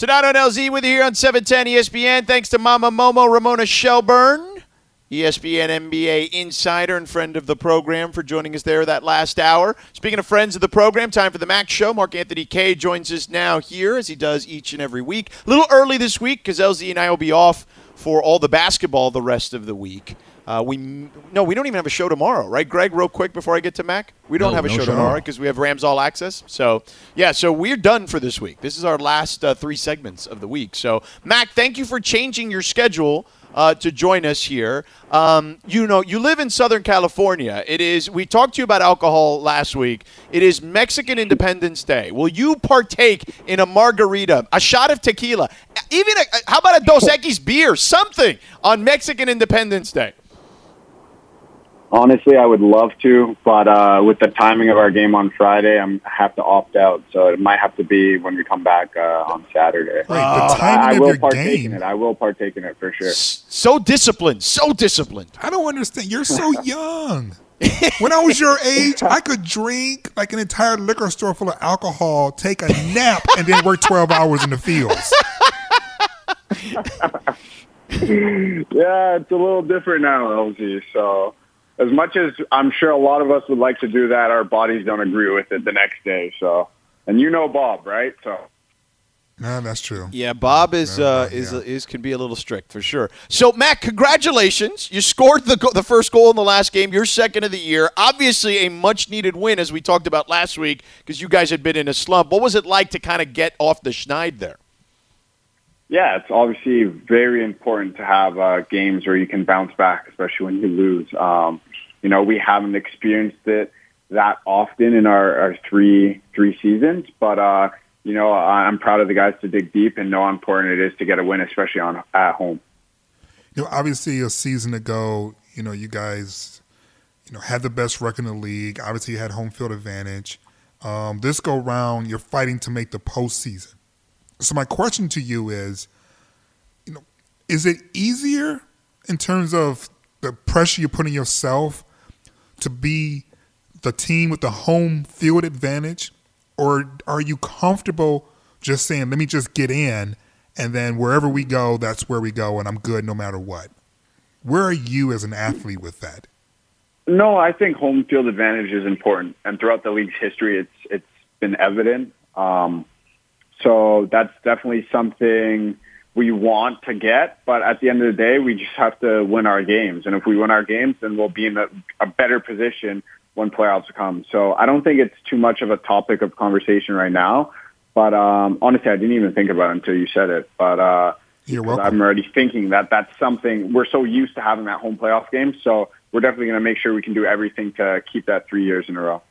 Sedano and LZ with you here on 710 ESPN. Thanks to Mama Momo Ramona Shelburne, ESPN NBA insider and friend of the program, for joining us there that last hour. Speaking of friends of the program, time for the Max Show. Mark Anthony Kaye joins us now here as he does each and every week. A little early this week because LZ and I will be off for all the basketball the rest of the week. Uh, we no, we don't even have a show tomorrow, right, Greg? Real quick before I get to Mac, we don't No, have a no show show. tomorrow because we have Rams All Access. So yeah, so we're done for this week. This is our last uh, three segments of the week. So Mac, thank you for changing your schedule uh, to join us here. Um, you know, you live in Southern California. It is. We talked to you about alcohol last week. It is Mexican Independence Day. Will you partake in a margarita, a shot of tequila, even a, how about a Dos Equis beer, something on Mexican Independence Day? Honestly, I would love to, but uh, with the timing of our game on Friday, I'm I have to opt out. So it might have to be when we come back uh, on Saturday. Wait, the But timing I, I of will your partake game. in it. I will partake in it for sure. So disciplined, so disciplined. I don't understand. You're so young. when I was your age, I could drink like an entire liquor store full of alcohol, take a nap, and then work 12 hours in the fields. Yeah, it's a little different now, LZ. So as much as I'm sure a lot of us would like to do that, our bodies don't agree with it the next day. So, and you know Bob, right? So Nah, that's true. Yeah, Bob is Yeah, uh, yeah. is is can be a little strict for sure. So, Mac, congratulations! You scored the go- the first goal in the last game. Your second of the year. Obviously, a much needed win, as we talked about last week, because you guys had been in a slump. What was it like to kind of get off the schneid there? yeah, it's obviously very important to have uh, games where you can bounce back, especially when you lose. Um, you know, we haven't experienced it that often in our, our three three seasons, but uh, you know, I'm proud of the guys to dig deep and know how important it is to get a win, especially on at home. You know, obviously, a season ago, you know, you guys, you know, had the best record in the league. Obviously, you had home field advantage. Um, this go round, you're fighting to make the postseason. So my question to you is, you know, is it easier in terms of the pressure you're putting yourself to be the team with the home field advantage, or are you comfortable just saying, "Let me just get in"? and then wherever we go, that's where we go, and I'm good no matter what. Where are you as an athlete with that? No, I think home field advantage is important, and throughout the league's history, it's it's been evident. Um, so that's definitely something we want to get. But at the end of the day, we just have to win our games, and if we win our games, then we'll be in a, a better position when playoffs come. So I don't think it's too much of a topic of conversation right now. But um, honestly, I didn't even think about it until you said it. But uh, You're welcome. I'm already thinking that that's something we're so used to having that home playoff game. So we're definitely going to make sure we can do everything to keep that three years in a row.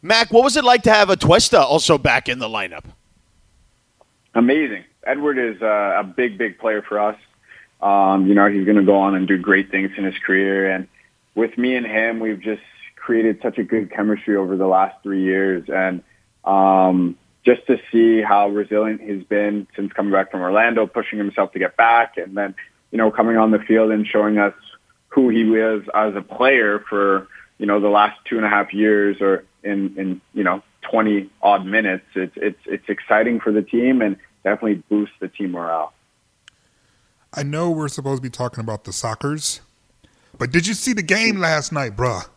Mac, what was it like to have Atuesta also back in the lineup? Amazing. Eduard is uh, a big, big player for us. Um, you know, he's going to go on and do great things in his career. And with me and him, we've just created such a good chemistry over the last three years. And um, just to see how resilient he's been since coming back from Orlando, pushing himself to get back, and then, you know, coming on the field and showing us who he is as a player for, you know, the last two and a half years or in, in you know, 20 odd minutes. It's, it's, it's exciting for the team and definitely boosts the team morale. I know we're supposed to be talking about the Sockers, but did you see the game last night, bruh?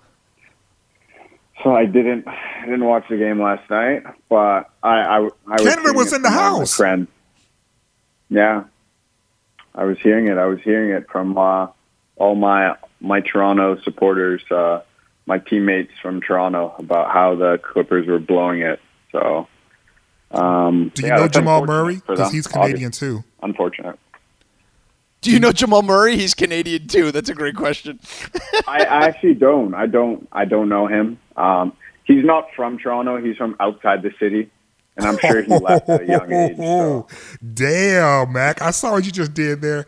So I didn't, I didn't watch the game last night, but I, I, I was Canada hearing was in the from one of my house. Friends. Yeah, I was hearing it. I was hearing it from uh, all my my Toronto supporters, uh, my teammates from Toronto, about how the Clippers were blowing it. So, um, Do you yeah, know Jamal Murray? Because he's obviously. Canadian too. Unfortunate. Do you know Jamal Murray? He's Canadian too. That's a great question. I, I actually don't. I don't. I don't know him. Um, he's not from Toronto. He's from outside the city, and I'm sure he left at a young age. So. Damn, Mac. I saw what you just did there.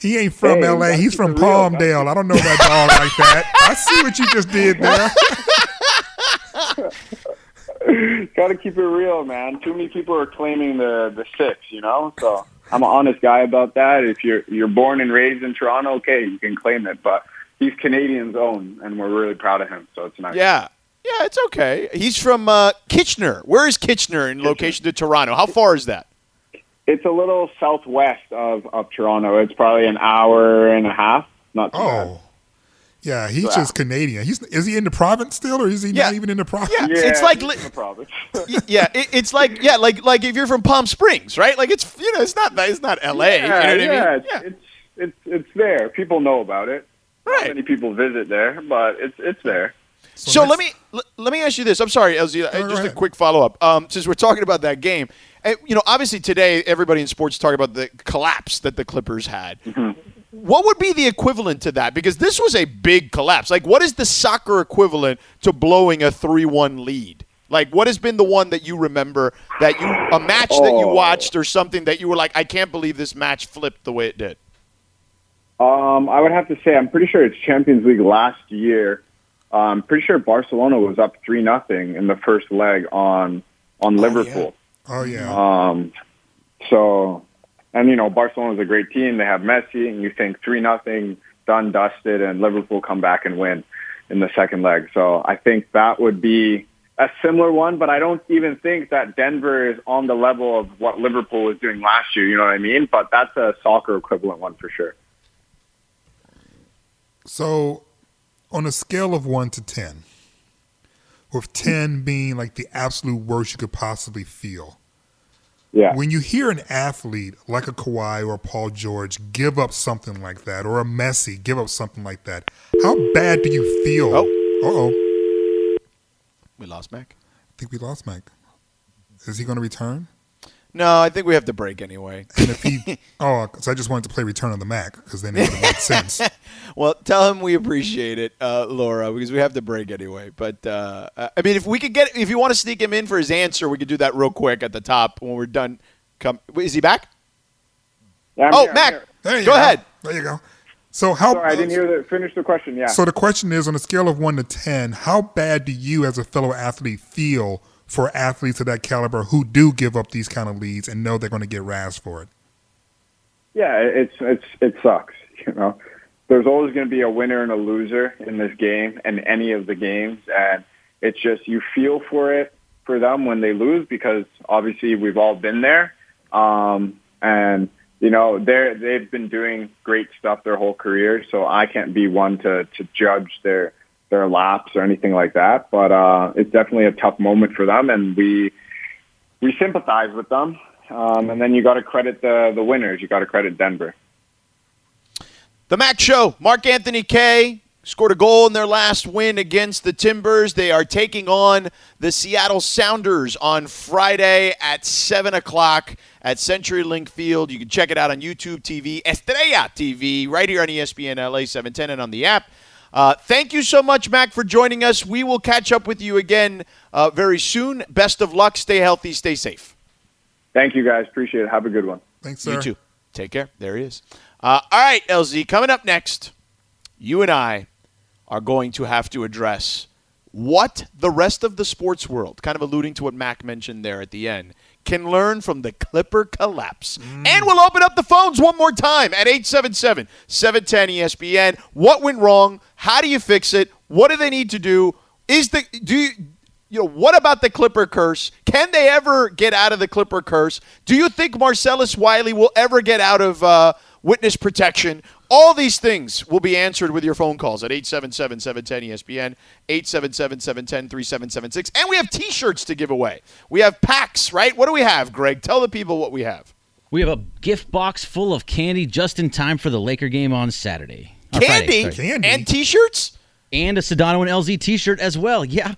He ain't from Hey, LA. He's from it real, Palmdale. I don't know that dog like that. I see what you just did there. Got to keep it real, man. Too many people are claiming the the six, you know. So I'm an honest guy about that. If you're you're born and raised in Toronto, okay, you can claim it. But he's Canadian's own, and we're really proud of him. So it's nice. Yeah. Yeah, it's okay. He's from uh, Kitchener. Where is Kitchener in location to Toronto? How far is that? It's a little southwest of, of Toronto. It's probably an hour and a half. Not too bad. Oh, yeah. He's Yeah. just Canadian. He's is he in the province still, or is he Yeah. not even in the province? Yeah. Yeah, It's like in li- the province. Yeah, it, it's like yeah, like like if you're from Palm Springs, right? Like it's you know it's not it's not L.A. you know what I mean? yeah, it's, Yeah. it's it's it's there. People know about it. Right. Not many people visit there, but it's it's there. So next- let me let, let me ask you this. I'm sorry, LZ. uh, go just a quick follow up. Um, since we're talking about that game, uh, you know, obviously today everybody in sports is talking about the collapse that the Clippers had. What would be the equivalent to that? Because this was a big collapse. Like, what is the soccer equivalent to blowing a three-one lead? Like, what has been the one that you remember that you a match that you Oh. watched or something that you were like, I can't believe this match flipped the way it did. Um, I would have to say I'm pretty sure it's Champions League last year. I'm pretty sure Barcelona was up three nothing in the first leg on on Liverpool. Oh yeah. Um, so, and you know, Barcelona's a great team. They have Messi, and you think three nothing, done, dusted, and Liverpool come back and win in the second leg. So, I think that would be a similar one. But I don't even think that Denver is on the level of what Liverpool was doing last year. You know what I mean? But that's a soccer equivalent one for sure. So, on a scale of one to ten, with ten being like the absolute worst you could possibly feel, Yeah. when you hear an athlete like a Kawhi or a Paul George give up something like that, or a Messi give up something like that, how bad do you feel? Oh. Uh oh. We lost Mac. I think we lost Mike. Is he going to return? No, I think we have to break anyway. And if he, oh, so I just wanted to play Return on the Mac because then it would have made sense. Well, tell him we appreciate it, uh, Laura, because we have to break anyway. But uh, I mean, if we could get, if you want to sneak him in for his answer, we could do that real quick at the top when we're done. Come, is he back? Yeah, I'm Oh, here, Mac. There you Go go. ahead. There you go. So how? Sorry, I didn't hear the finish the question. Yeah. So the question is, on a scale of one to ten, how bad do you, as a fellow athlete, feel for athletes of that caliber who do give up these kind of leads and know they're going to get razzed for it? Yeah, it's it's it sucks. You know, there's always going to be a winner and a loser in this game and any of the games, and it's just you feel for it for them when they lose because obviously we've all been there, um, and you know they're they've been doing great stuff their whole career, so I can't be one to to judge their their laps or anything like that. But uh, it's definitely a tough moment for them, and we we sympathize with them. Um, and then you got to credit the the winners. You got to credit Denver. The Mac Show. Mark Anthony Kaye scored a goal in their last win against the Timbers. They are taking on the Seattle Sounders on Friday at 7 o'clock at CenturyLink Field. You can check it out on YouTube TV, Estrella TV, right here on ESPN LA 710 and on the app. Uh, thank you so much, Mac, for joining us. We will catch up with you again uh, very soon. Best of luck. Stay healthy. Stay safe. Thank you guys. Appreciate it. Have a good one. Thanks, sir. You too. Take care. There he is. Uh, all right, LZ, coming up next, you and I are going to have to address what the rest of the sports world, kind of alluding to what Mac mentioned there at the end, can learn from the Clipper collapse. And we'll open up the phones one more time at 877 710 ESPN. What went wrong? How do you fix it? What do they need to do? Is the do you you know, what about the Clipper curse? Can they ever get out of the Clipper curse? Do you think Marcellus Wiley will ever get out of uh, witness protection? All these things will be answered with your phone calls at 877-710-ESPN, 877-710-3776. And we have T-shirts to give away. We have packs, right? What do we have, Greg? Tell the people what we have. We have a gift box full of candy just in time for the Laker game on Saturday. Or Friday, Candy, sorry. Candy? and T-shirts? and a Sedano and LZ T-shirt as well. Yeah,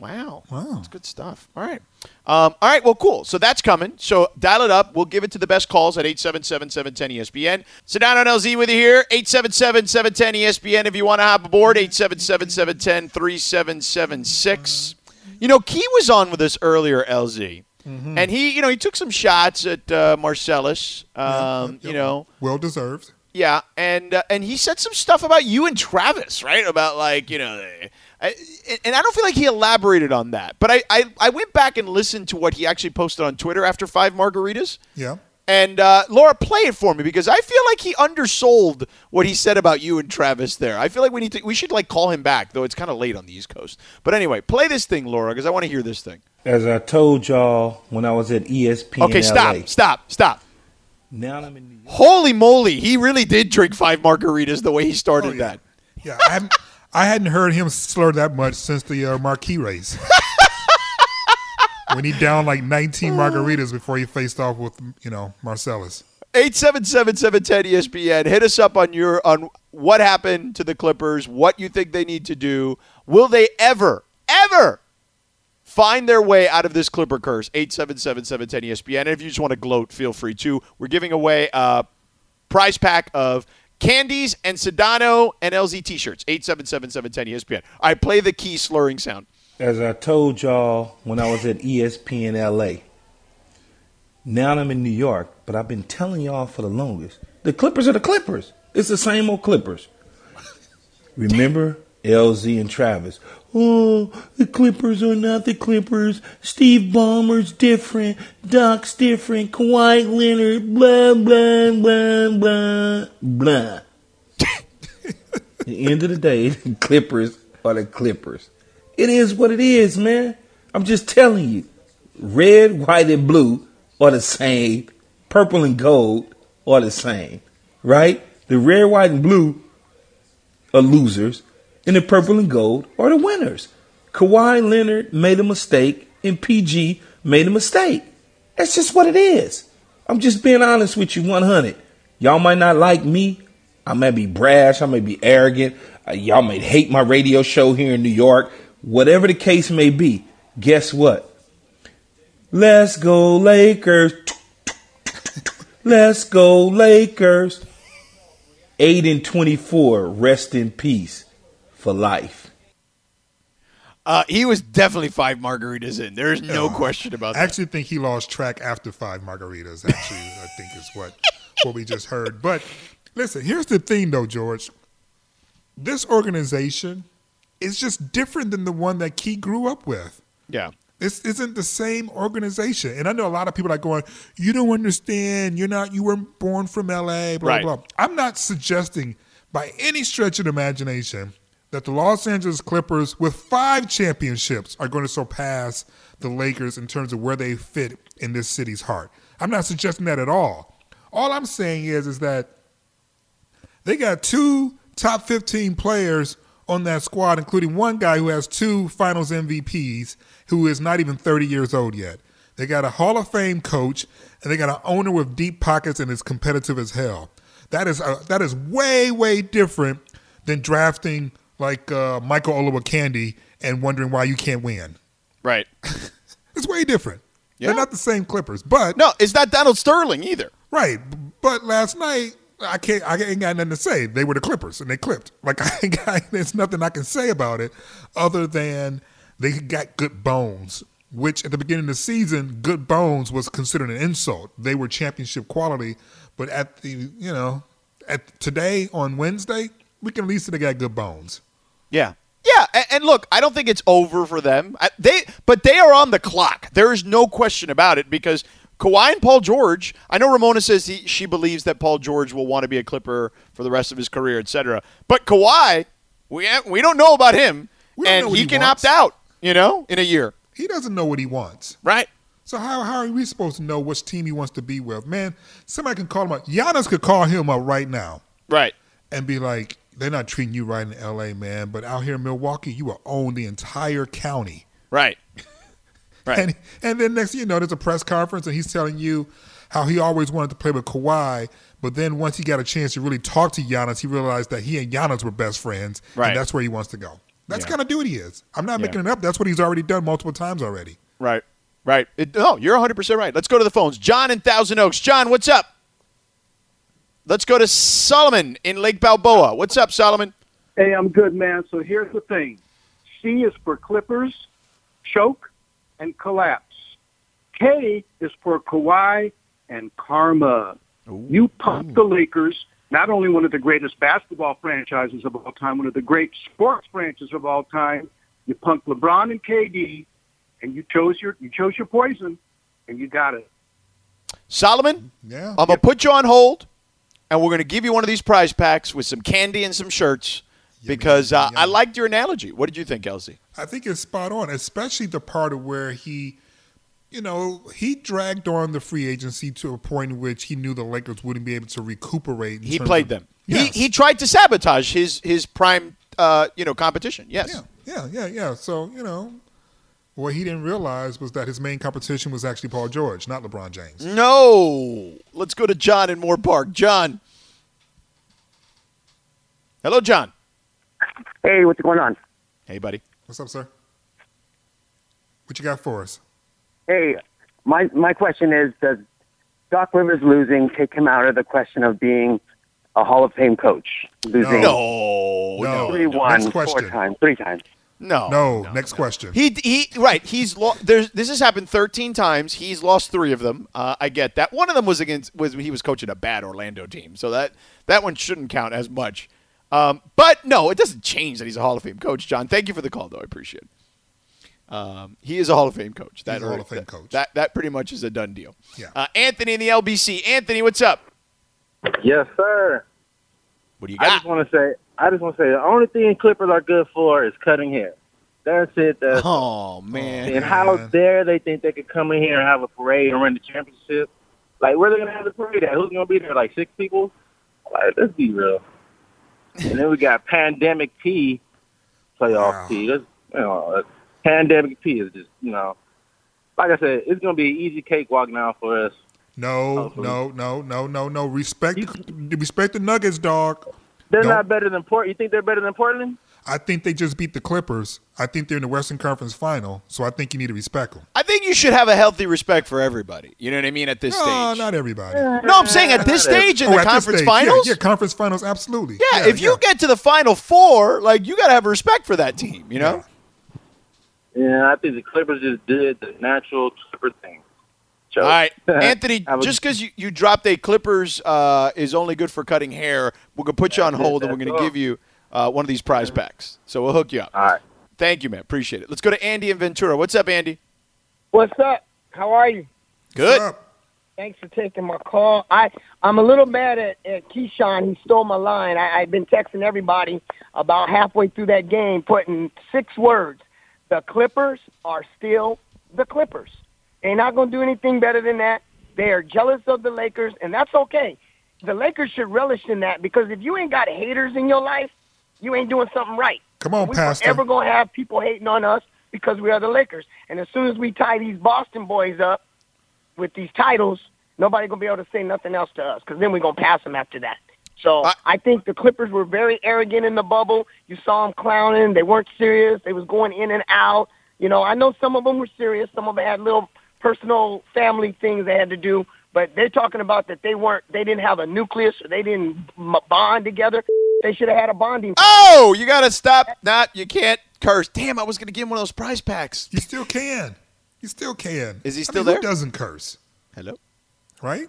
Wow. Wow. That's good stuff. All right. Um, all right. Well, cool. So that's coming. So dial it up. We'll give it to the best calls at 877-710-ESPN. Sedano and LZ with you here. 877-710-ESPN if you want to hop aboard. 877-710-3776. You know, Key was on with us earlier, LZ. And he, you know, he took some shots at uh, Marcellus. Um, Yep, You know, well deserved. Yeah, and uh, and he said some stuff about you and Travis, right? About like you know, I, and I don't feel like he elaborated on that. But I, I I went back and listened to what he actually posted on Twitter after five margaritas, Yeah. And uh, Laura, play it for me because I feel like he undersold what he said about you and Travis there. I feel like we need to we should like call him back, though it's kind of late on the East Coast. But anyway, play this thing, Laura, because I want to hear this thing. As I told y'all when I was at ESPN. Okay, stop, LA, stop, stop. Now I'm in New York. Holy moly, he really did drink five margaritas the way he started Oh, yeah. that. Yeah, I hadn't, I hadn't heard him slur that much since the uh, Marquis race. when he downed like 19 margaritas before he faced off with, you know, Marcellus. 877-710-ESPN. Hit us up on your on what happened to the Clippers, what you think they need to do. Will they ever, ever find their way out of this Clipper curse? 877-710-ESPN. And if you just want to gloat, feel free to. We're giving away a prize pack of candies and Sedano and LZ t-shirts. 877-710-ESPN. I play the key slurring sound. As I told y'all when I was at ESPN LA. Now I'm in New York, but I've been telling y'all for the longest. The Clippers are the Clippers. It's the same old Clippers. Remember LZ and Travis? Oh, the Clippers are not the Clippers. Steve Ballmer's different. Doc's different. Kawhi Leonard, blah, blah, blah, blah, blah. The end of the day, the Clippers are the Clippers. It is what it is, man. I'm just telling you. Red, white, and blue are the same. Purple and gold are the same. Right? The red, white, and blue are losers, and the purple and gold are the winners. Kawhi Leonard made a mistake, and PG made a mistake. That's just what it is. I'm just being honest with you 100. Y'all might not like me. I may be brash. I may be arrogant. Uh, y'all may hate my radio show here in New York. Whatever the case may be, guess what? Let's go Lakers. Let's go Lakers. 8 and 24. Rest in peace for life. Uh, he was definitely five margaritas in. There's no question about that. I actually think he lost track after five margaritas, actually, I think is what, what we just heard. But listen, here's the thing, though, George. This organization is just different than the one that Key grew up with. Yeah. This isn't the same organization. And I know a lot of people are going, you don't understand. You're not, you weren't born from LA, blah, Right. blah. I'm not suggesting by any stretch of the imagination that the Los Angeles Clippers, with five championships, are going to surpass the Lakers in terms of where they fit in this city's heart. I'm not suggesting that at all. All I'm saying is, is that they got two top 15 players on that squad, including one guy who has two finals MVPs who is not even 30 years old yet. They got a Hall of Fame coach, and they got an owner with deep pockets and is competitive as hell. That is uh, that is way way different than drafting like uh, Michael Olowokandi and wondering why you can't win. Right. It's way different. Yeah. They're not the same Clippers, but No, it's not Donald Sterling either. Right, but last night I can't. I ain't got nothing to say. They were the Clippers, and they clipped. Like I ain't got. There's nothing I can say about it, other than they got good bones. Which at the beginning of the season, good bones was considered an insult. They were championship quality, but at the you know, at today on Wednesday, we can at least say they got good bones. Yeah. Yeah, and, and look, I don't think it's over for them. I, they, but they are on the clock. There is no question about it because Kawhi and Paul George. I know Ramona says he, she believes that Paul George will want to be a Clipper for the rest of his career, etc. But Kawhi, we eh, we don't know about him, and he he can wants. opt out. You know, in a year, He doesn't know what he wants. right? So how how are we supposed to know which team he wants to be with? Man, somebody can call him up. Giannis could call him up right now. Right. and be like, they're not treating you right in LA, man, but out here in Milwaukee, you will own the entire county. Right. Right. And and then next thing you know, there's a press conference and he's telling you how he always wanted to play with Kawhi, but then once he got a chance to really talk to Giannis, he realized that he and Giannis were best friends, Right. and that's where he wants to go. That's Yeah. kind of dude he is. I'm not Yeah. making it up. That's what he's already done multiple times already. Right. Right. It, no, you're 100% right. Let's go to the phones. John in Thousand Oaks. John, what's up? Let's go to Solomon in Lake Balboa. What's up, Solomon? Hey, I'm good, man. So here's the thing. C is for Clippers, choke, and collapse. K is for Kawhi and karma. You pump the Lakers, not only one of the greatest basketball franchises of all time, one of the great sports franchises of all time. You punked LeBron and KD, and you chose your you chose your poison, and you got it. Solomon, Yeah. I'm gonna put you on hold, and we're gonna give you one of these prize packs with some candy and some shirts because uh, I liked your analogy. What did you think, LZ? I think it's spot on, especially the part of where he, you know, he dragged on the free agency to a point in which he knew the Lakers wouldn't be able to recuperate. He played of- them. Yes. He he tried to sabotage his his prime uh, you know competition. Yes. Yeah, yeah, yeah, yeah. So you know, what he didn't realize was that his main competition was actually Paul George, not LeBron James. No. Let's go to John in Moorpark. John. Hello, John. Hey, what's going on? Hey, buddy. What's up, sir? What you got for us? Hey, my my question is: Does Doc Rivers losing take him out of the question of being a Hall of Fame coach? Losing No. No. three one Next four times, three times. No. No, next question. He he right. He's lost. there's this has happened 13 times. He's lost three of them. Uh, I get that. One of them was against was he was coaching a bad Orlando team, so that that one shouldn't count as much. Um, but no, it doesn't change that he's a Hall of Fame coach. John, thank you for the call, though. I appreciate it. Um, he is a Hall of Fame coach. That He's a Hall of Fame that- coach. That that pretty much is a done deal. Yeah. Uh, Anthony in the LBC. Anthony, what's up? Yes, sir. What do you got? I just want to say, I just want to say, the only thing Clippers are good for is cutting hair. That's it. That's Oh man. and how dare they think they could come in here and have a parade and win the championship? Like, where they gonna have the parade at? Who's gonna be there? Like six people? Like, let's be real. and then we got Pandemic P, playoff Wow. P. That's, you know, Pandemic P is just, you know, like I said, it's gonna be an easy cakewalk now for us. No, Hopefully. no, no, no, no, no. Respect, respect the Nuggets, dog. They're Nope. not better than Port. You think they're better than Portland? I think they just beat the Clippers. I think they're in the Western Conference Final, so I think you need to respect them. I think you should have a healthy respect for everybody. You know what I mean? At this No, stage. No, not everybody. No, I'm saying at this oh, stage in Oh, the conference stage, finals. Yeah, conference finals, absolutely. Yeah, if you get to the final four, like you got to have respect for that team. You know. Yeah, I think the Clippers just did the natural Clipper thing. Joke. All right, Anthony. Just because you, you dropped a Clippers uh, is only good for cutting hair, we're gonna put you on hold and we're gonna give you uh, one of these prize packs. So we'll hook you up. All right. Thank you, man. Appreciate it. Let's go to Andy in Ventura. What's up, Andy? What's up? How are you? Good. Thanks for taking my call. I I'm a little mad at, at Keyshawn. He stole my line. I, I've been texting everybody about halfway through that game, putting six words: "The Clippers are still the Clippers." They're not going to do anything better than that. They are jealous of the Lakers, and that's okay. The Lakers should relish in that because if you ain't got haters in your life, you ain't doing something right. Come on, we Pastor. forever gonna have people hating on us because we are the Lakers. And as soon as we tie these Boston boys up with these titles, nobody gonna be able to say nothing else to us because then we're gonna pass them after that. So I- I, think the Clippers were very arrogant in the bubble. You saw them clowning. They weren't serious. They was going in and out. You know, I know some of them were serious. Some of them had little personal family things they had to do. But they're talking about that they weren't, they didn't have a nucleus or they didn't m- bond together. They should have had a bonding. Oh, you gotta stop. Not you can't curse. Damn, I was gonna give him one of those prize packs. You still can. You still can. Is he I still mean, there? Who doesn't curse, Hello. right?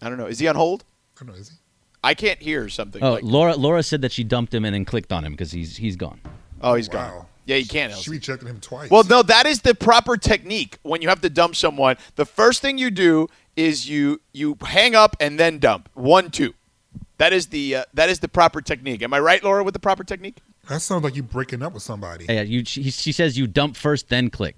I don't know. Is he on hold? I don't know. Is he? I can't hear something. Oh, like, Laura Laura said that she dumped him and then clicked on him because he's he's gone. oh, he's Wow. gone. Yeah, you can't. She LZ. rejected him twice. Well, no, that is the proper technique when you have to dump someone. The first thing you do is you you hang up and then dump. One, two. That is the uh, that is the proper technique. Am I right, Laura, with the proper technique? that sounds like you breaking up with somebody. Yeah, you. She, she says you dump first, then click.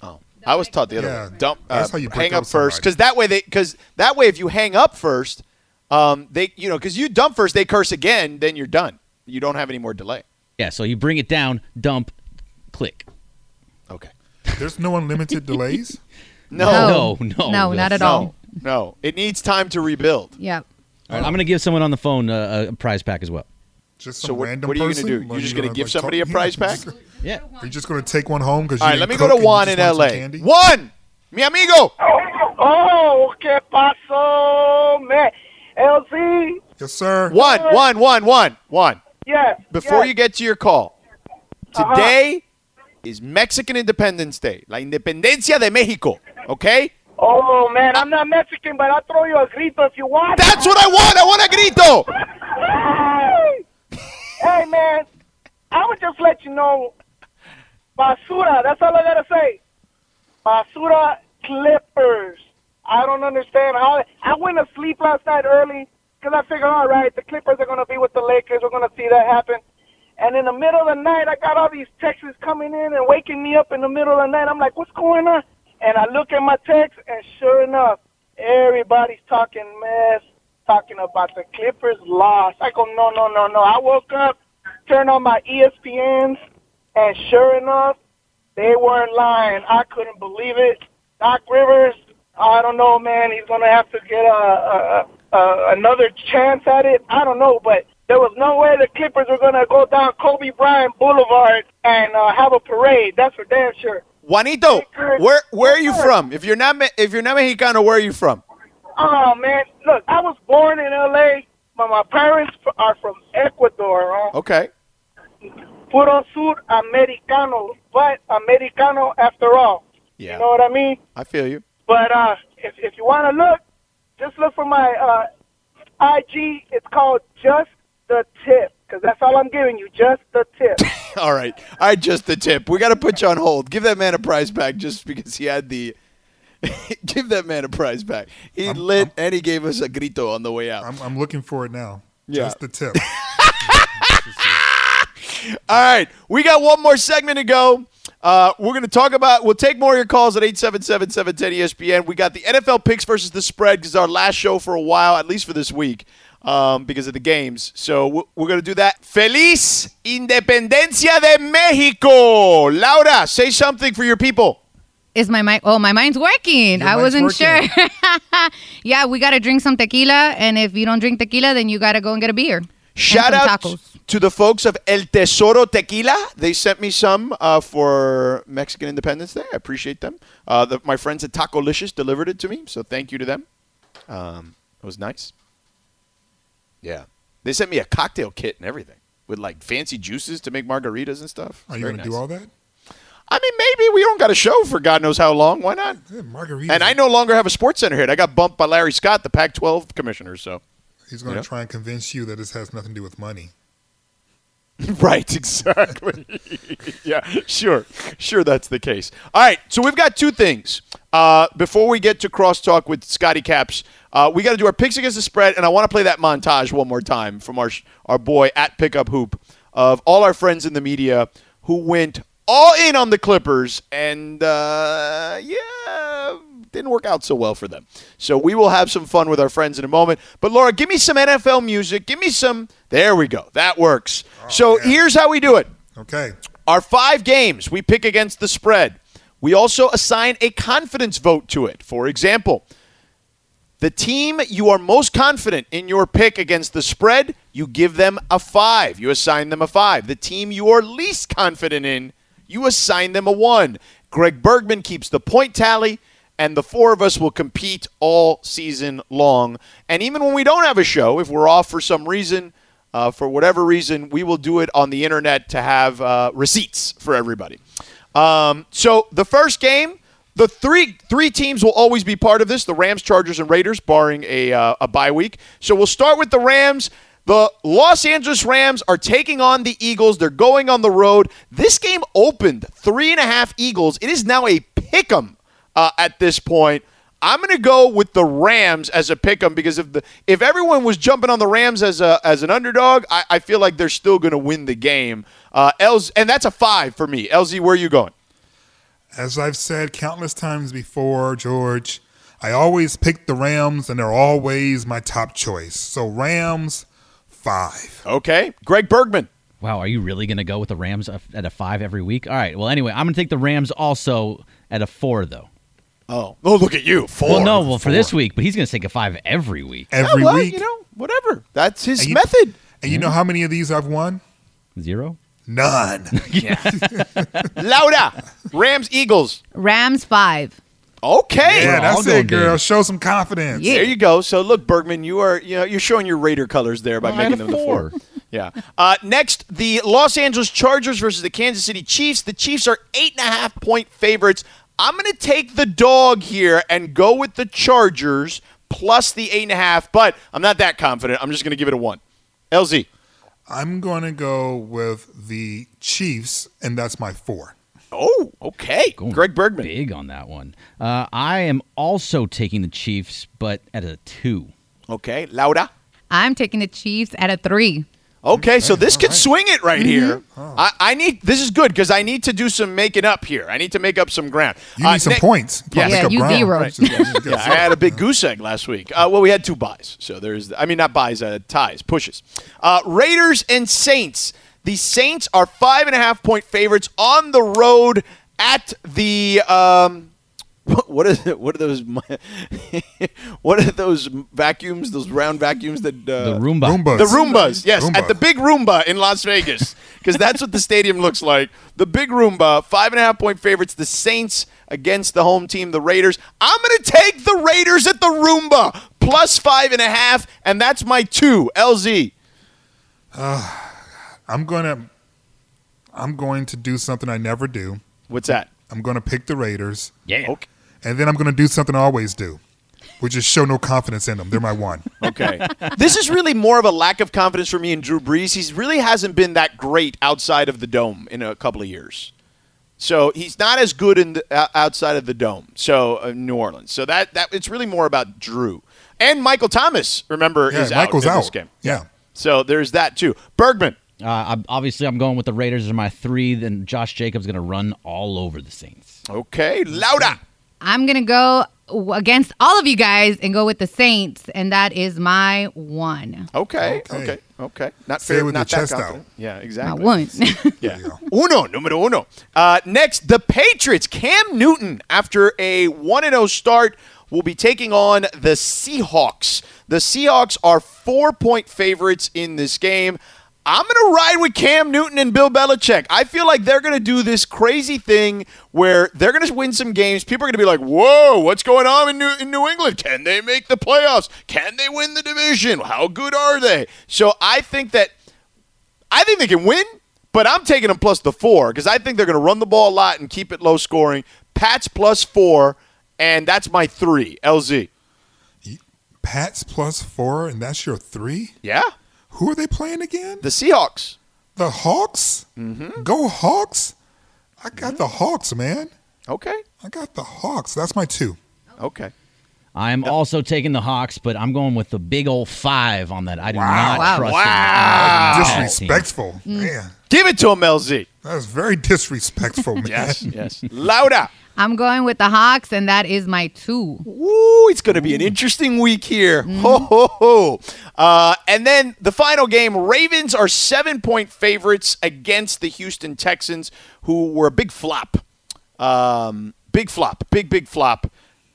Oh, I was taught the other Yeah, way. Dump. Uh, that's how you break hang up up first because that way they because that way if you hang up first, um, they you know because you dump first they curse again then you're done. You don't have any more delay. Yeah, so you bring it down, dump, click. Okay. There's no unlimited delays. No. No, no, no, not at No. all. No. It needs time to rebuild. Yep. All right, I'm gonna give someone on the phone uh, a prize pack as well. Just So some what- random what are you gonna person? do? Or You're just gonna give like, somebody a prize pack? just- Yeah. Are you just going to take one home because All right, let me go to Juan in L.A. Juan, mi amigo. Oh, que pasó, man? LZ, Yes, sir. One, one, one, one, one. Yes. Before yes. you get to your call, Uh-huh. today is Mexican Independence Day, la independencia de Mexico. Okay, Oh, man, I'm not Mexican, but I'll throw you a grito if you want. that's what I want. I want a grito. Hey, hey man, I would just let you know, basura. That's all I gotta say. Basura Clippers. I don't understand how. I went to sleep last night early because I figured, all right, the Clippers are going to be with the Lakers. We're going to see that happen. And in the middle of the night, I got all these texts coming in and waking me up in the middle of the night. I'm like, what's going on? And I look at my text, and sure enough, everybody's talking mess, talking about the Clippers loss. I go, no, no, no, no. I woke up, turned on my ESPNs, and sure enough, they weren't lying. I couldn't believe it. Doc Rivers, I don't know, man. He's gonna have to get a, a, a another chance at it. I don't know, but there was no way the Clippers were gonna go down Kobe Bryant Boulevard and uh, have a parade. That's for damn sure. Juanito, where where are you from? If you're not if you're not Mexicano, where are you from? Oh man, look, I was born in L.A., but my parents are from Ecuador. Huh? Okay. Puro sur americano, but americano after all. Yeah. You know what I mean? I feel you. But uh, if if you want to look, just look for my uh, IG. It's called Just the Tip because that's all I'm giving you. Just the tip. All right. All right, just the tip. We got to put you on hold. Give that man a prize back just because he had the. Give that man a prize back. He lit and he gave us a grito on the way out. I'm, I'm looking for it now. Yeah. Just the tip. All right, we got one more segment to go. Uh, we're going to talk about. We'll take more of your calls at 877-710-ESPN. We got the NFL picks versus the spread because our last show for a while, at least for this week, um, because of the games. So we're, we're going to do that. Feliz Independencia de Mexico. Laura, say something for your people. Is my mic? Oh, my mind's working. Your I mind's wasn't working. sure. yeah, we gotta drink some tequila, and if you don't drink tequila, then you gotta go and get a beer. And Shout some out tacos. to the folks of El Tesoro Tequila. They sent me some uh, for Mexican Independence Day. I appreciate them. Uh, the, my friends at Taco Licious delivered it to me, so thank you to them. Um, it was nice. Yeah, they sent me a cocktail kit and everything with like fancy juices to make margaritas and stuff. Are you Very going to do all that? I mean, maybe we don't got a show for God knows how long. Why not? Yeah, margaritas. And I no longer have a sports center hit. I got bumped by Larry Scott, the Pac-12 commissioner. So He's going to Yeah. try and convince you that this has nothing to do with money. right, exactly. yeah, sure, sure, that's the case. All right, so we've got two things. Uh, before we get to crosstalk with Scotty Caps, uh, we got to do our picks against the spread, and I want to play that montage one more time from our our boy at Pickup Hoop of all our friends in the media who went all in on the Clippers, and uh, yeah, didn't work out so well for them. So we will have some fun with our friends in a moment. But Laura, give me some NFL music. Give me some. There we go. That works. Oh, so here's how we do it. Okay. Our five games we pick against the spread. We also assign a confidence vote to it. For example, the team you are most confident in your pick against the spread, you give them a five. You assign them a five. The team you are least confident in, you assign them a one. Greg Bergman keeps the point tally, and the four of us will compete all season long. And even when we don't have a show, if we're off for some reason, uh, for whatever reason, we will do it on the internet to have uh, receipts for everybody. Um, so the first game, the three three teams will always be part of this: the Rams, Chargers, and Raiders, barring a uh, a bye week. So we'll start with the Rams. The Los Angeles Rams are taking on the Eagles. They're going on the road. This game opened three and a half Eagles. It is now a pick 'em uh, at this point. I'm going to go with the Rams as a pick 'em because if the if everyone was jumping on the Rams as a as an underdog, I, I feel like they're still going to win the game. Uh, Els, and that's a five for me. LZ, where are you going? As I've said countless times before, George, I always pick the Rams, and they're always my top choice. So Rams, five. Okay, Greg Bergman. Wow, are you really going to go with the Rams at a five every week? All right. Well, anyway, I'm going to take the Rams also at a four, though. Oh, oh, look at you, four. Well, no, well for this week, but he's going to take a five every week. Every well, week. you know, whatever. That's his And you- method. And you know how many of these I've won? Zero. None. Yeah. Laura, Rams, Eagles. Rams five. Okay, yeah, that's all it, girl. big. Show some confidence. There you go. So look, Bergman, you are you know you're showing your Raider colors there by Well, I making had them a the four. four. Yeah. Uh, next, the Los Angeles Chargers versus the Kansas City Chiefs. The Chiefs are eight and a half point favorites. I'm going to take the dog here and go with the Chargers plus the eight and a half, but I'm not that confident. I'm just going to give it a one. LZ. I'm going to go with the Chiefs, and that's my four. Oh, okay. Greg Bergman. Big on that one. Uh, I am also taking the Chiefs, but at a two. Okay, Laura. I'm taking the Chiefs at a three. Okay, so this could swing it right here. I, I need this is good because I need to do some making up here. I need to make up some ground. You need some Nick- points. Yeah, Yeah, you zero. Right. yeah, I had a big goose egg last week. Uh, well, we had two buys, so there's. I mean, not buys, uh, ties, pushes. Uh, Raiders and Saints. The Saints are five and a half point favorites on the road at the. Um, what what is it? What are those? what are those vacuums? Those round vacuums that uh, The Roomba. Roombas. the Roombas, yes, Roomba. at the big Roomba in Las Vegas, because that's what the stadium looks like. The big Roomba, five and a half point favorites. The Saints against the home team, the Raiders. I'm going to take the Raiders at the Roomba plus five and a half, and that's my two. LZ. I'm gonna I'm going to do something I never do. What's that? I'm gonna pick the Raiders. Yeah. Okay. And then I'm gonna do something I always do, which is show no confidence in them. They're my one. Okay. this is really more of a lack of confidence for me in Drew Brees. He really hasn't been that great outside of the dome in a couple of years. So he's not as good in the, uh, outside of the dome. So uh, New Orleans. So that that it's really more about Drew and Michael Thomas. Remember, Yeah, is Michael's out in out. this game. Yeah. So there's that too. Bergman. Uh, I'm, obviously, I'm going with the Raiders as my three. Then Josh Jacobs is going to run all over the Saints. Okay, Laura. I'm gonna go against all of you guys and go with the Saints, and that is my one. Okay, Okay. okay, okay. Not Say fair. with not your that chest out. confident. Yeah, My exactly. one. Yeah. Uno, numero uno. Uh, next, the Patriots. Cam Newton, after a 1 0 start, will be taking on the Seahawks. The Seahawks are four point favorites in this game. I'm going to ride with Cam Newton and Bill Belichick. I feel like they're going to do this crazy thing where they're going to win some games. People are going to be like, whoa, what's going on in New, in New England? Can they make the playoffs? Can they win the division? How good are they? So I think that I think they can win, but I'm taking them plus the four because I think they're going to run the ball a lot and keep it low scoring. Pats plus four, and that's my three. LZ. Pats plus four, and that's your three? Yeah. Who are they playing again? The Seahawks. The Hawks? Mm-hmm. Go Hawks! I got the Hawks, man. Okay. I got the Hawks. That's my two. Okay. I'm also taking the Hawks, but I'm going with the big old five on that. I do Wow. not Wow. trust Wow. them. Disrespectful, man. Give it to him, LZ. That was very disrespectful, man. Yes, yes. Laura. I'm going with the Hawks, and that is my two. Ooh, it's going to be an interesting week here. Ho, ho, ho. Uh, and then the final game Ravens are seven point favorites against the Houston Texans, who were a big flop. Um, big flop. Big, big flop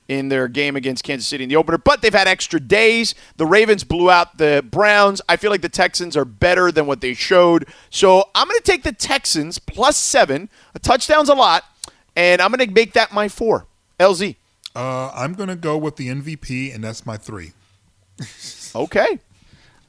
in their game against Kansas City in the opener. But they've had extra days. The Ravens blew out the Browns. I feel like the Texans are better than what they showed. So I'm going to take the Texans plus seven. A touchdown's a lot. And I'm going to make that my four. LZ. Uh, I'm going to go with the MVP, and that's my three. Okay.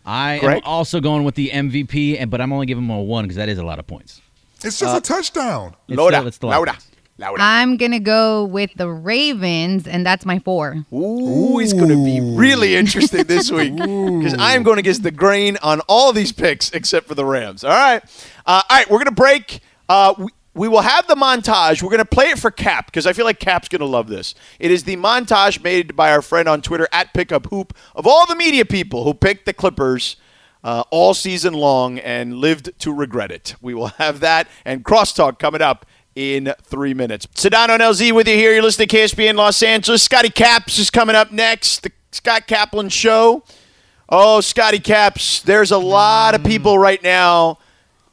I am also going with the MVP, and but I'm only giving them a one because that is a lot of points. It's just a touchdown. It's Laura. still- it's still a Laura. Laura. I'm gonna go with the Ravens, and that's my four. Ooh, it's going to be really interesting this week because I'm going against the grain on all these picks except for the Rams. All right. Uh, all right, we're going to break. Uh, we, we will have the montage. We're going to play it for Cap because I feel like Cap's going to love this. It is the montage made by our friend on Twitter at Pickup Hoop of all the media people who picked the Clippers uh, all season long and lived to regret it. We will have that and crosstalk coming up in three minutes. Sedano and LZ with you here. You're listening to KSP in Los Angeles. Scotty Caps is coming up next. The Scott Kaplan Show. Oh, Scotty Caps. There's a lot of people right now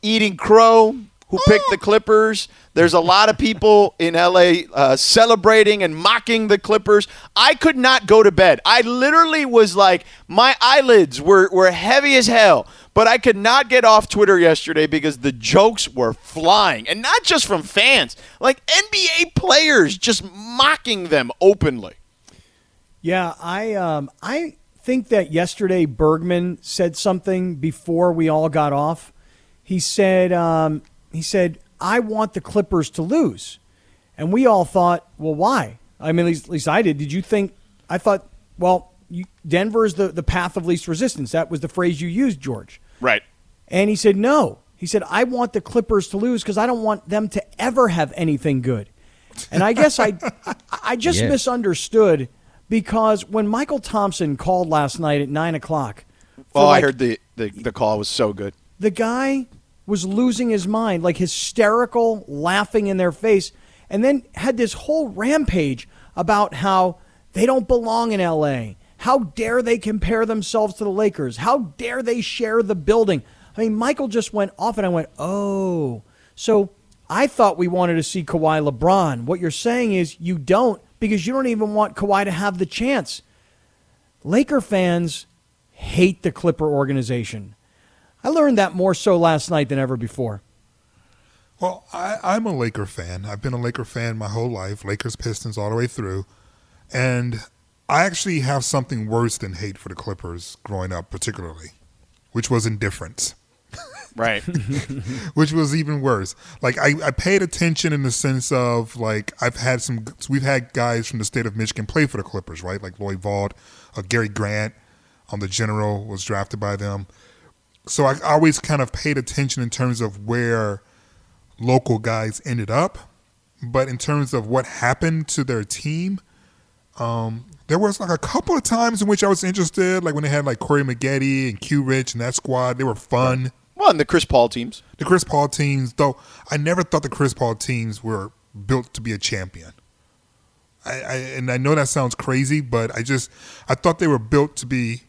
eating crow who picked the Clippers. There's a lot of people in LA uh, celebrating and mocking the Clippers. I could not go to bed. I literally was like, my eyelids were, were heavy as hell. But I could not get off Twitter yesterday because the jokes were flying. And not just from fans, like NBA players just mocking them openly. Yeah, I um, I think that yesterday Bergman said something before we all got off. He said um, he said I want the Clippers to lose, and we all thought, well, why? I mean, at least, at least I did. Did you think? I thought, well, you, Denver is the the path of least resistance. That was the phrase you used, George. Right. And he said, no. He He said, I want the Clippers to lose because I don't want them to ever have anything good. And I guess I, I, I just Yeah. misunderstood because when Michael Thompson called last night at nine o'clock, for Well, like- I heard the, the the call was so good. the guy was losing his mind, like hysterical, laughing in their face, and then had this whole rampage about how they don't belong in LA. How dare they compare themselves to the Lakers? How dare they share the building? I mean, Michael just went off, and I went, oh. So I thought we wanted to see Kawhi LeBron. What you're saying is you don't because you don't even want Kawhi to have the chance. Laker fans hate the Clipper organization. I learned that more so last night than ever before. Well, I, I'm a Laker fan. I've been a Laker fan my whole life, Lakers, Pistons, all the way through. And I actually have something worse than hate for the Clippers growing up, particularly, which was indifference. Right. which was even worse. Like I, I paid attention in the sense of like I've had some we've had guys from the state of Michigan play for the Clippers, right? Like Loy Vaught, uh, Gary Grant, on the General was drafted by them. So I always kind of paid attention in terms of where local guys ended up, but in terms of what happened to their team, um, there was like a couple of times in which I was interested, like when they had like Corey Maggette and Q Rich and that squad. They were fun. Well, and the Chris Paul teams. The Chris Paul teams, though, I never thought the Chris Paul teams were built to be a champion. I, I and I know that sounds crazy, but I just I thought they were built to be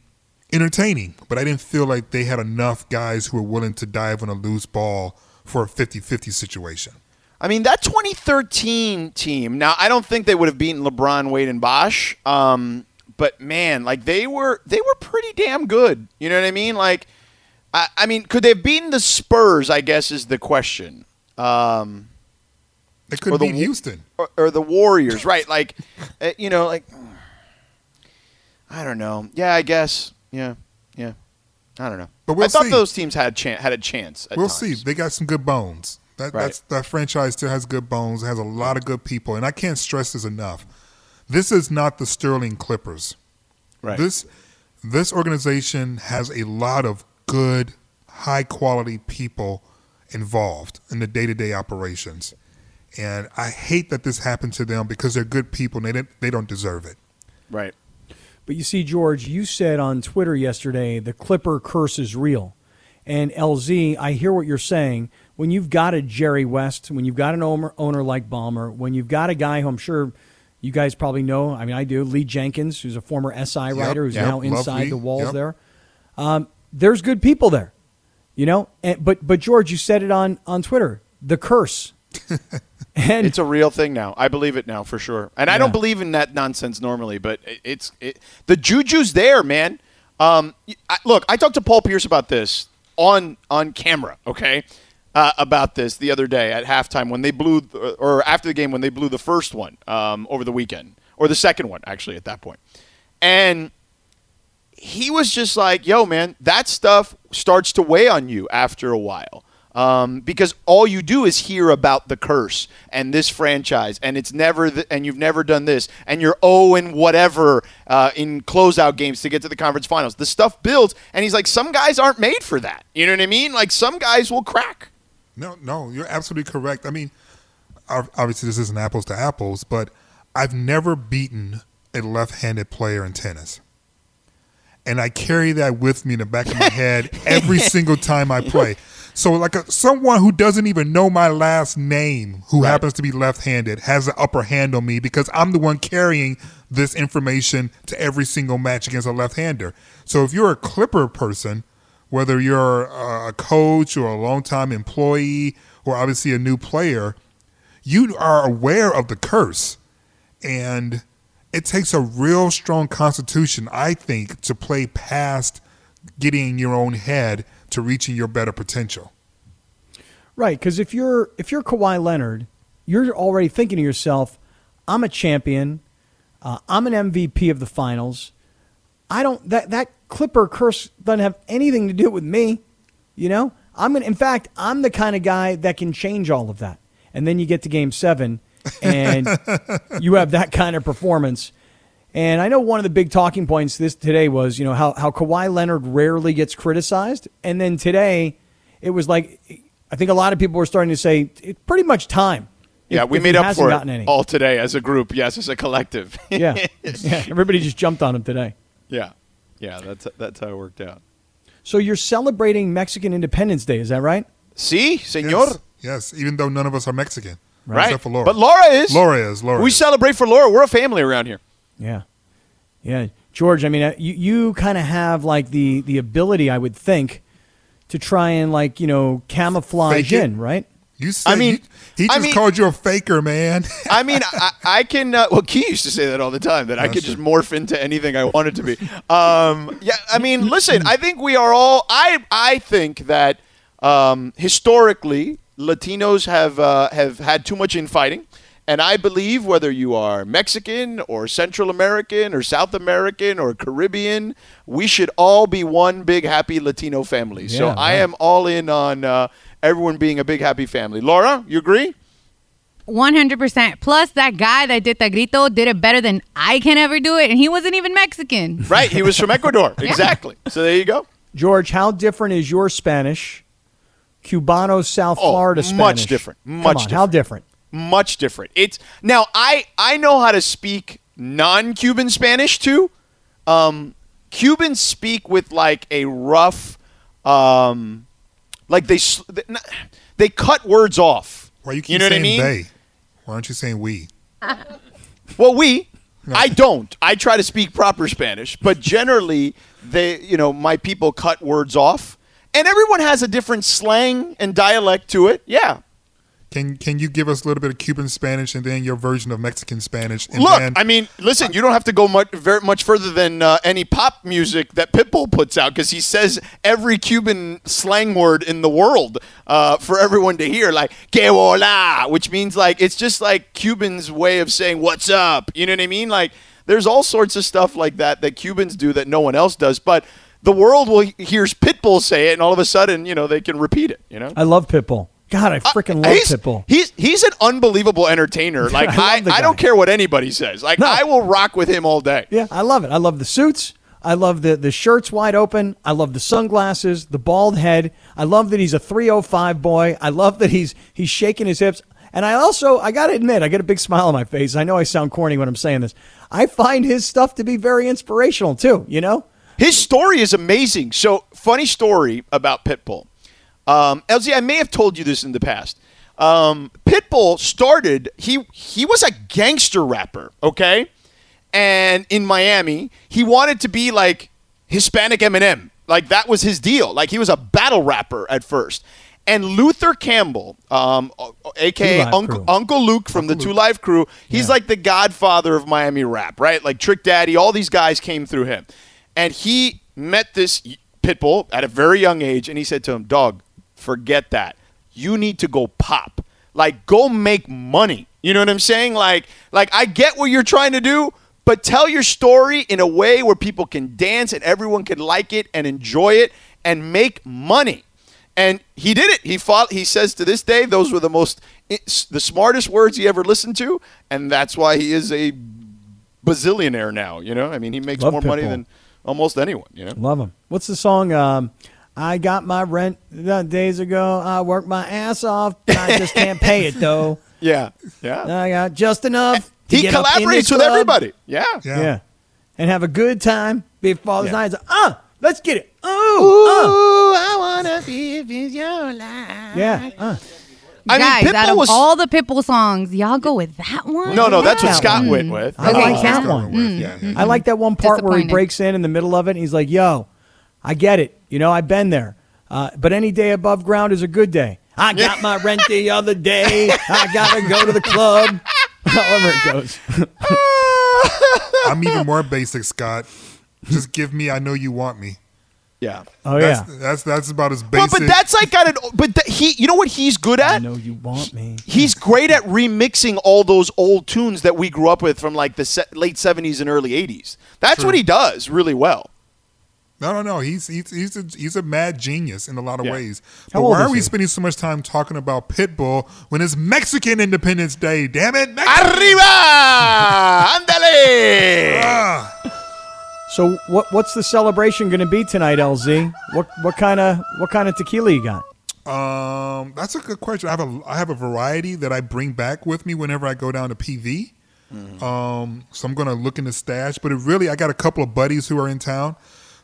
entertaining, but I didn't feel like they had enough guys who were willing to dive on a loose ball for a 50-50 situation. I mean, that 2013 team. Now, I don't think they would have beaten LeBron, Wade, and Bosh. Um, but man, like they were, they were pretty damn good. You know what I mean? Like, I, I mean, could they have beaten the Spurs? I guess is the question. Um, they couldn't the, Houston or, or the Warriors, right? Like, uh, you know, like I don't know. Yeah, I guess. Yeah, yeah. I don't know. But we'll I thought see. those teams had chan- had a chance. We'll times. see. They got some good bones. That Right. that's, that franchise still has good bones. It has a lot of good people, and I can't stress this enough. This is not the Sterling Clippers. Right. This this organization has a lot of good, high quality people involved in the day to day operations, and I hate that this happened to them because they're good people and they didn't, they don't deserve it. Right. But you see, George, you said on Twitter yesterday the Clipper curse is real. And LZ, I hear what you're saying. When you've got a Jerry West, when you've got an owner, owner like Ballmer, when you've got a guy who I'm sure you guys probably know, I mean, I do, Lee Jenkins, who's a former SI writer who's yep, now inside the walls yep. there. Um, there's good people there, you know. And, but but George, you said it on on Twitter, the curse. and it's a real thing now. I believe it now for sure. And I don't believe in that nonsense normally, but it's it, the juju's there, man. Um, I, look, I talked to Paul Pierce about this on on camera. Okay, uh, about this the other day at halftime when they blew, or after the game when they blew the first one um, over the weekend, or the second one actually at that point, and he was just like, "Yo, man, that stuff starts to weigh on you after a while." Um, because all you do is hear about the curse and this franchise, and it's never, th- and you've never done this, and you're oh and whatever uh, in closeout games to get to the conference finals. The stuff builds, and he's like, some guys aren't made for that. You know what I mean? Like some guys will crack. No, no, you're absolutely correct. I mean, obviously this isn't apples to apples, but I've never beaten a left-handed player in tennis. And I carry that with me in the back of my head every single time I play. So, like a, someone who doesn't even know my last name, who happens to be left-handed, has the upper hand on me because I'm the one carrying this information to every single match against a left-hander. So, if you're a Clipper person, whether you're a coach or a longtime employee or obviously a new player, you are aware of the curse. And it takes a real strong constitution, I think, to play past getting in your own head to reaching your better potential. Right, because if you're if you're Kawhi Leonard, you're already thinking to yourself, "I'm a champion. Uh, I'm an MVP of the finals. I don't that that Clipper curse doesn't have anything to do with me. You know, I'm gonna. In fact, I'm the kind of guy that can change all of that. And then you get to Game Seven, and you have that kind of performance. And I know one of the big talking points this today was, you know, how, how Kawhi Leonard rarely gets criticized. And then today, it was like I think a lot of people were starting to say it's pretty much time. Yeah, if- we if made up for it any. all today as a group. Yes, as a collective. yeah, yeah. Everybody just jumped on him today. yeah, yeah. That's that's how it worked out. So you're celebrating Mexican Independence Day, is that right? See, senor. Yes, yes, even though none of us are Mexican. Right. Except for Laura. But Laura is. Laura is. Laura We is. celebrate for Laura. We're a family around here. Yeah, yeah. George, I mean, uh, you you kind of have like the the ability, I would think, to try and like you know camouflage Fake it. in, right? You said I mean- you- he I just mean- called you a faker, man. I mean, I, I can. Uh, well, Key used to say that all the time that I That's could just morph into anything I wanted to be. Um, yeah, I mean, listen. I think we are all. I I think that um, historically Latinos have uh, have had too much infighting. And I believe whether you are Mexican or Central American or South American or Caribbean, we should all be one big happy Latino family. so Yeah, I am all in on uh, everyone being a big happy family. Laura, you agree? 100%. Plus, that guy that did the grito did it better than I can ever do it, and he wasn't even Mexican. Right, he was from Ecuador. Exactly. So there you go. George, how different is your Spanish, Cubano, South Oh, Florida Spanish? much different. Come Much on, How different? Much different. It's now I I know how to speak non-Cuban Spanish too. Um, Cubans speak with like a rough, um, like they they- cut words off. Why you keep You know what I saying mean? they? Why aren't you saying we? Well, we. I don't. I try to speak proper Spanish, but generally, they, you know, my people cut words off, and everyone has a different slang and dialect to it. Yeah. Can Can you give us a little bit of Cuban Spanish and then your version of Mexican Spanish? And Look, then, I mean, listen, you don't have to go much very much further than uh, any pop music that Pitbull puts out because he says every Cuban slang word in the world uh, for everyone to hear, like "que hola," which means like it's just like Cubans' way of saying "what's up." You know what I mean? Like, there's all sorts of stuff like that that Cubans do that no one else does, but. The world will hears Pitbull say it, and all of a sudden, you know, they can repeat it. You know, I love Pitbull. God, I uh, freaking love he's, Pitbull. He's he's an unbelievable entertainer. Like I I, I, don't care what anybody says. Like No. I will rock with him all day. Yeah, I love it. I love the suits. I love the the shirts wide open. I love the sunglasses, the bald head. I love that he's a 305 boy. I love that he's he's shaking his hips. And I also I got to admit, I get a big smile on my face. I know I sound corny when I'm saying this. I find his stuff to be very inspirational too, you know? His story is amazing. So funny story about Pitbull. Um, LZ, I may have told you this in the past. Um, Pitbull started. He he was a gangster rapper. Okay, and in Miami, he wanted to be like Hispanic Eminem. Like that was his deal. Like he was a battle rapper at first. And Luther Campbell, um, aka Uncle, Uncle Luke from the Two Live Crew, he's like the godfather of Miami rap, right? Like Trick Daddy, all these guys came through him. And he met this Pitbull at a very young age, and he said to him, Dog, forget that. You need to go pop. Like, go make money. You know what I'm saying? Like, like I get what you're trying to do, but tell your story in a way where people can dance and everyone can like it and enjoy it and make money. And he did it. He fought. He says to this day, those were the most, the smartest words he ever listened to, and that's why he is a bazillionaire now. You know, I mean, he makes Love more money than almost anyone. You know, Love him. What's the song? Um, I got my rent uh, days ago. I worked my ass off. but I just can't pay it though. yeah, yeah. I got just enough. to He get up in collaborates with club. everybody. Yeah, Yeah. yeah, And have a good time before the Yeah. night's uh, let's get it. Ooh, Ooh, I wanna be if it's your life. uh. Yeah. Uh. I mean, Guys, out of was- all the Pitbull songs, y'all go with that one? No, no, that's what Scott one. went with. I Okay, like that one. With, yeah, yeah. I like that one part where he breaks in in the middle of it and he's like, yo, I get it. You know, I've been there. Uh, but any day above ground is a good day. I got my rent the other day. I got to go to the club. However it goes. I'm even more basic, Scott. Just give me. I know you want me. Yeah. Oh, That's yeah. that's that's about as basic. Well, basic. but that's like got it. But th- he, you know what he's good at? I know you want me. He's great at remixing all those old tunes that we grew up with from like the se- late '70s and early '80s. That's True. what he does really well. No, no, no. He's he's he's a, he's a mad genius in a lot of Yeah. ways. But why are we he? spending so much time talking about Pitbull when it's Mexican Independence Day? Damn it! Mex- Arriba, ándale. Ah. So what what's the celebration going to be tonight, LZ? What what kind of what kind of tequila you got? Um, that's a good question. I have a I have a variety that I bring back with me whenever I go down to PV. Um, so I'm going to look in the stash, but it really I got a couple of buddies who are in town,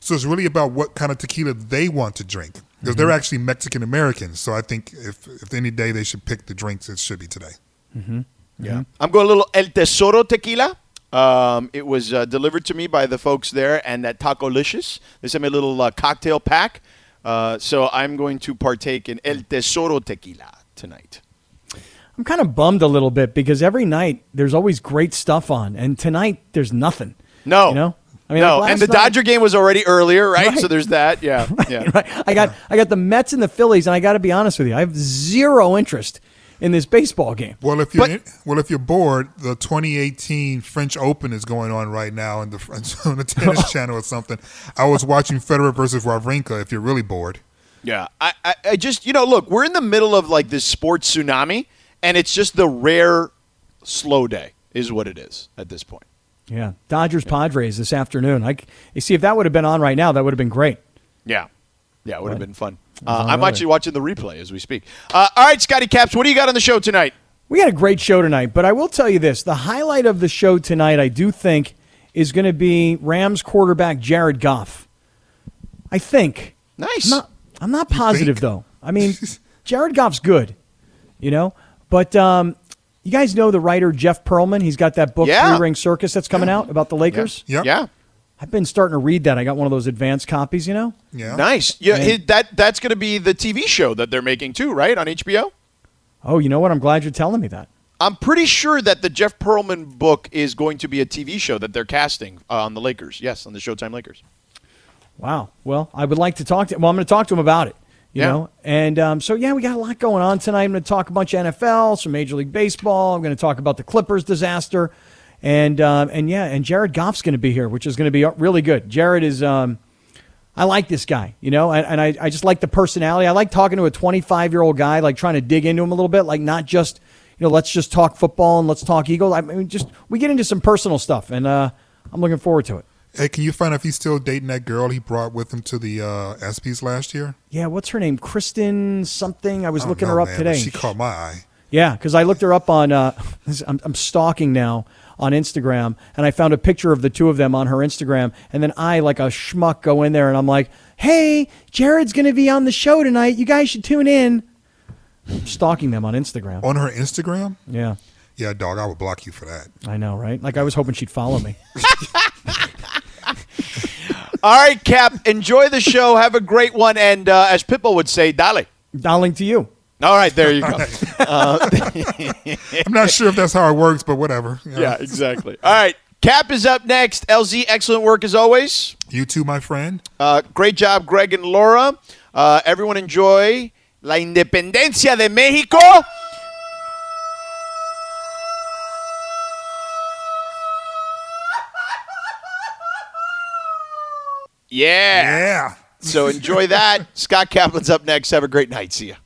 so it's really about what kind of tequila they want to drink because they're actually Mexican Americans. So I think if if any day they should pick the drinks, it should be today. Mm-hmm. Yeah. I'm going a little El Tesoro tequila. Um, it was uh, delivered to me by the folks there and at Taco Licious. They sent me a little uh, cocktail pack. Uh, so I'm going to partake in El Tesoro tequila tonight. I'm kind of bummed a little bit because every night there's always great stuff on, and tonight there's nothing. No. You know? I mean, no, like and the night- Dodger game was already earlier, right? Right. So there's that. Yeah. Yeah. right. I got I got the Mets and the Phillies, and I got to be honest with you, I have zero interest in this baseball game. Well, if you're well, if you're bored, the 2018 French Open is going on right now in the French on the tennis channel or something. I was watching Federer versus Wawrinka. If you're really bored, Yeah, I, I, I just you know look, we're in the middle of like this sports tsunami, and it's just the rare slow day is what it is at this point. Yeah, Dodgers Padres this afternoon. I you see if that would have been on right now, that would have been great. Yeah, yeah, it would have been fun. Uh, I'm actually watching the replay as we speak. Uh, all right, Scotty Caps, what do you got on the show tonight? We had a great show tonight, but I will tell you this: the highlight of the show tonight, I do think, is going to be Rams quarterback Jared Goff. I think. Nice. I'm not, I'm not positive though. I mean, Jared Goff's good, you know, but um, you guys know the writer Jeff Pearlman. He's got that book Yeah. Three Ring Circus that's coming out about the Lakers. Yep. Yeah. I've been starting to read that. I got one of those advanced copies, you know. yeah, Nice. Yeah, And- that that's going to be the TV show that they're making too, right on HBO. Oh, you know what? I'm glad you're telling me that. I'm pretty sure that the Jeff Pearlman book is going to be a TV show that they're casting uh, on the Lakers. Yes, on the Showtime Lakers. Wow. Well, I would like to talk to. Well, I'm going to talk to him about it. You Yeah. know, and um, so yeah, we got a lot going on tonight. I'm going to talk a bunch of NFL, some Major League Baseball. I'm going to talk about the Clippers disaster, and um, and yeah, and Jared Goff's going to be here, which is going to be really good. Jared is. Um, I like this guy, you know, and, and I, I just like the personality. I like talking to a 25 year old guy, like trying to dig into him a little bit, like not just, you know, let's just talk football and let's talk Eagles. I mean, just we get into some personal stuff, and uh, I'm looking forward to it. Hey, can you find out if he's still dating that girl he brought with him to the uh, ESPYS last year? Yeah, what's her name? Kristen something. I was I looking know, her up man, today. She caught my eye. Yeah, because I looked her up on. Uh, I'm, I'm stalking now on Instagram, and I found a picture of the two of them on her Instagram, and then I, like a schmuck, go in there and I'm like, "Hey, Jared's going to be on the show tonight. You guys should tune in." I'm stalking them on Instagram. On her Instagram? Yeah, Yeah, dog, I would block you for that. I know, right? Like I was hoping she'd follow me. All right, Cap. Enjoy the show. Have a great one, and uh, as Pitbull would say, "Dale." Darling to you. All right, there you go. Uh, I'm not sure if that's how it works, but whatever. you know. yeah, exactly. All right, Cap is up next. LZ, excellent work as always. You too, my friend. Uh, great job, Greg and Laura. Uh, everyone enjoy La Independencia de Mexico. Yeah. Yeah. So enjoy that. Scott Kaplan's up next. Have a great night. See ya.